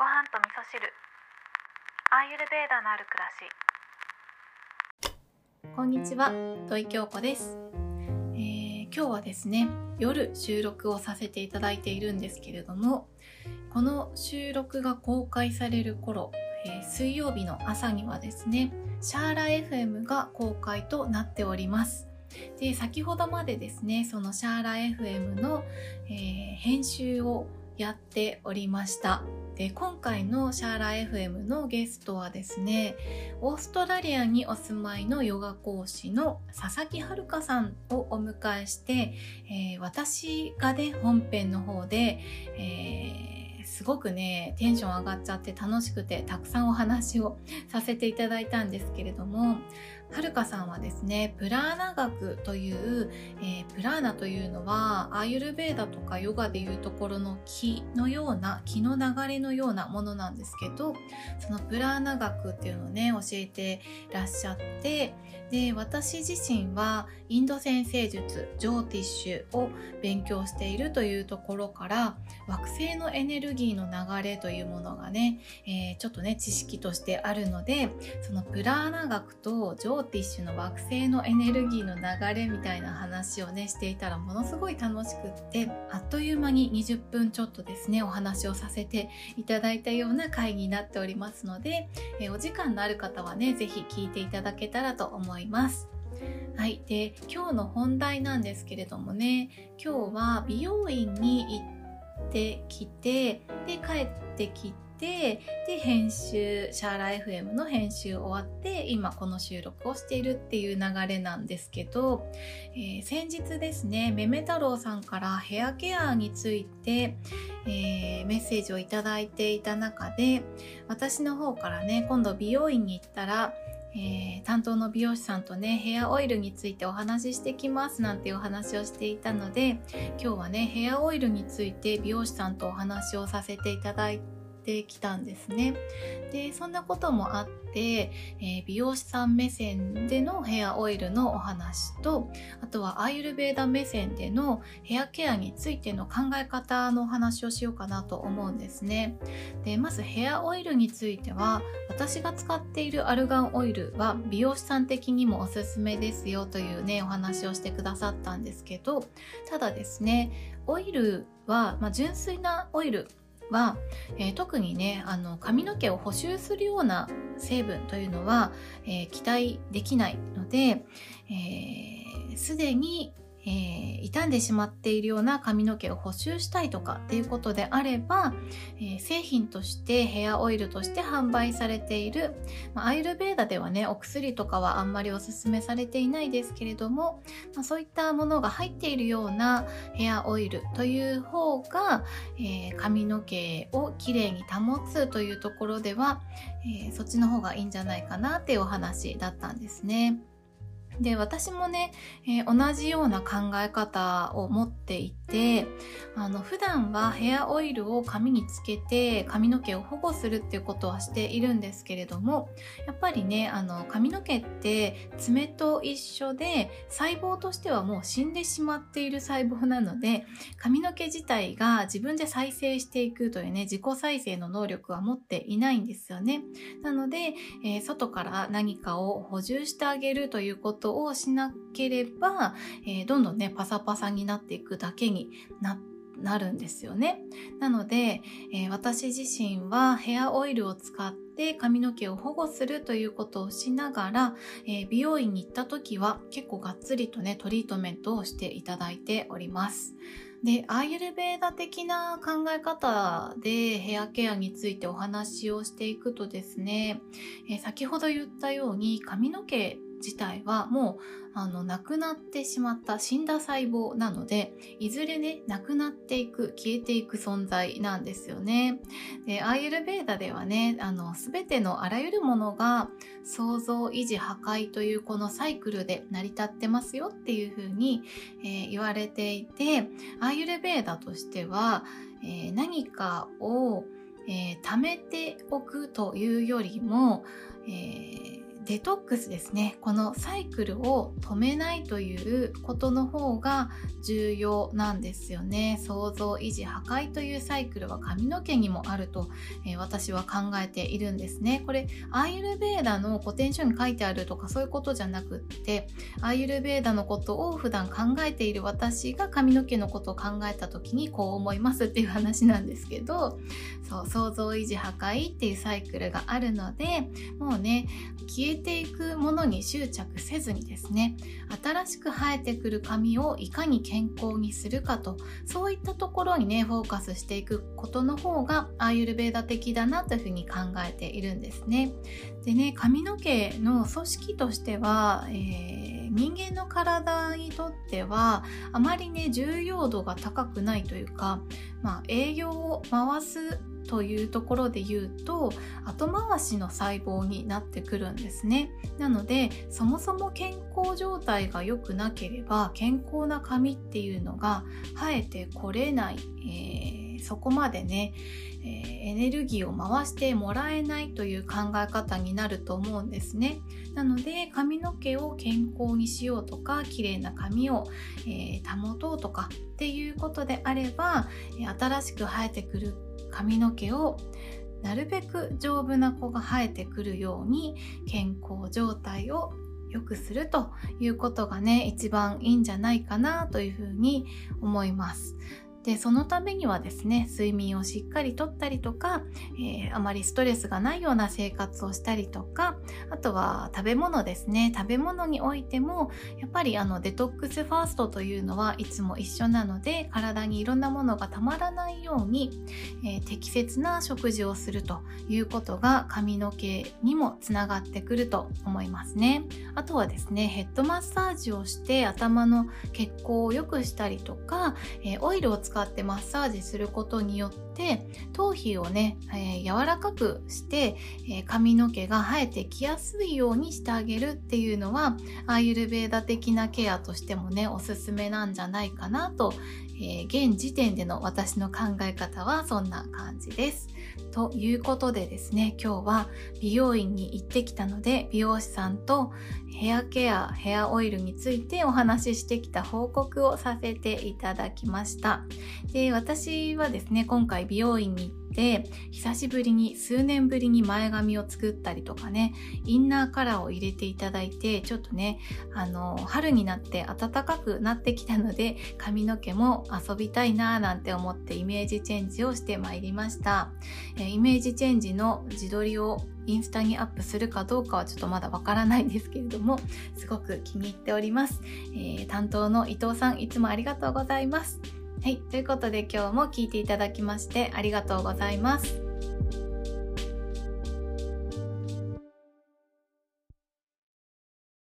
ご飯と味噌汁。アーユルベーダのある暮らし。こんにちは土井京子です、えー、今日はですね夜収録をさせていただいているんですけれどもこの収録が公開される頃、えー、水曜日の朝にはですねシャーラ FM が公開となっております。で先ほどまでですねそのシャーラ FM の、えー、編集をやっておりました。で今回のシャーラ FM のゲストはですねオーストラリアにお住まいのヨガ講師の佐々木遥さんをお迎えして、えー、私がね本編の方で、えー、すごくねテンション上がっちゃって楽しくてたくさんお話をさせていただいたんですけれどもはるかさんはですねプラーナ学という、えー、プラーナというのはアーユルベーダとかヨガでいうところの気のような気の流れのようなものなんですけどそのプラーナ学っていうのをね教えてらっしゃってで私自身はインド先生術ジョーティッシュを勉強しているというところから惑星のエネルギーの流れというものがね、えー、ちょっとね知識としてあるのでそのプラーナ学とジョーティッシュの惑星のエネルギーの流れみたいな話をねしていたらものすごい楽しくってあっという間に20分ちょっとですねお話をさせていただいたような回になっておりますので、えー、お時間のある方はね是非聞いていただけたらと思いますいます。はい。で、今日の本題なんですけれどもね、今日は美容院に行っててきて、で、帰ってきて、で、編集、シャーラ FM の編集終わって、今この収録をしているっていう流れなんですけど、えー、先日ですね、めめ太郎さんからヘアケアについて、えー、メッセージをいただいていた中で、私の方からね、今度美容院に行ったら、えー、担当の美容師さんとねヘアオイルについてお話ししてきますなんていうお話をしていたので今日はねヘアオイルについて美容師さんとお話をさせていただいてきたんですね。でそんなこともあって、えー、美容師さん目線でのヘアオイルのお話とあとはアーユルベーダ目線でのヘアケアについての考え方のお話をしようかなと思うんですね。でまずヘアオイルについては私が使っているアルガンオイルは美容師さん的にもおすすめですよというねお話をしてくださったんですけどただですねオイルは、まあ、純粋なオイルは、えー、特にねあの髪の毛を補修するような成分というのは、えー、期待できないのでえ、す、で、にえー、傷んでしまっているような髪の毛を補修したいとかっていうことであれば、えー、製品としてヘアオイルとして販売されている、まあ、アイルベーダではねお薬とかはあんまりおすすめされていないですけれども、まあ、そういったものが入っているようなヘアオイルという方が、えー、髪の毛をきれいに保つというところでは、えそっちの方がいいんじゃないかなっていうお話だったんですね。で私もね、えー、同じような考え方を持っていててあの普段はヘアオイルを髪につけて髪の毛を保護するっていうことはしているんですけれどもやっぱりねあの髪の毛って爪と一緒で細胞としてはもう死んでしまっている細胞なので髪の毛自体が自分で再生していくというね自己再生の能力は持っていないんですよね。なので、えー、外から何かを補充してあげるということをしなければ、えー、どんどんねパサパサになっていくだけにななるんですよね。なので、えー、私自身はヘアオイルを使って髪の毛を保護するということをしながら、えー、美容院に行った時は結構がっつりとねトリートメントをしていただいております。で、アーユルベーダ的な考え方でヘアケアについてお話をしていくとですね、えー、先ほど言ったように髪の毛自体はもうあの亡くなってしまった死んだ細胞なのでいずれねなくなっていく消えていく存在なんですよね。でアーユルベーダではねあの全てのあらゆるものが創造維持破壊というこのサイクルで成り立ってますよっていうふうに、えー、言われていてアーユルベーダとしては、えー、何かを、えー、貯めておくというよりも、えーデトックスですね。このサイクルを止めないということの方が重要なんですよね。創造維持破壊というサイクルは髪の毛にもあると、えー、私は考えているんですね。これアーユルベーダの古典書に書いてあるとかそういうことじゃなくってアーユルベーダのことを普段考えている私が髪の毛のことを考えた時にこう思いますっていう話なんですけどそう創造維持破壊っていうサイクルがあるのでもうね消えていくものに執着せずにですね新しく生えてくる髪をいかに健康にするかとそういったところにねフォーカスしていくことの方がアーユルベーダ的だなというふうに考えているんですね。でね髪の毛の組織としては、えー、人間の体にとってはあまりね重要度が高くないというか、まあ、栄養を回すというところで言うと後回しの細胞になってくるんですね。なのでそもそも健康状態が良くなければ健康な髪っていうのが生えてこれない、えー、そこまでね、えー、エネルギーを回してもらえないという考え方になると思うんですね。なので髪の毛を健康にしようとか綺麗な髪を、えー、保とうとかっていうことであれば新しく生えてくる髪の毛をなるべく丈夫な子が生えてくるように健康状態を良くするということがね一番いいんじゃないかなというふうに思います。でそのためにはですね睡眠をしっかりとったりとか、えー、あまりストレスがないような生活をしたりとかあとは食べ物ですね。食べ物においてもやっぱりあのデトックスファーストというのはいつも一緒なので体にいろんなものがたまらないように、えー、適切な食事をするということが髪の毛にもつながってくると思いますね。あとはですねヘッドマッサージをして頭の血行を良くしたりとか、えー、オイルを使使ってマッサージすることによって頭皮をね、えー、柔らかくして、えー、髪の毛が生えてきやすいようにしてあげるっていうのはアーユルベーダ的なケアとしてもねおすすめなんじゃないかなと、えー、現時点での私の考え方はそんな感じです。ということでですね今日は美容院に行ってきたので美容師さんとヘアケアヘアオイルについてお話ししてきた報告をさせていただきました。で私はですね今回美容院に行って久しぶりに数年ぶりに前髪を作ったりとかねインナーカラーを入れていただいてちょっとねあの春になって暖かくなってきたので髪の毛も遊びたいなーなんて思ってイメージチェンジをしてまいりました、えイメージチェンジの自撮りをインスタにアップするかどうかはちょっとまだわからないんですけれども すごく気に入っております、えー、担当の伊藤さんいつもありがとうございます。はいということで今日も聴いていただきましてありがとうございます。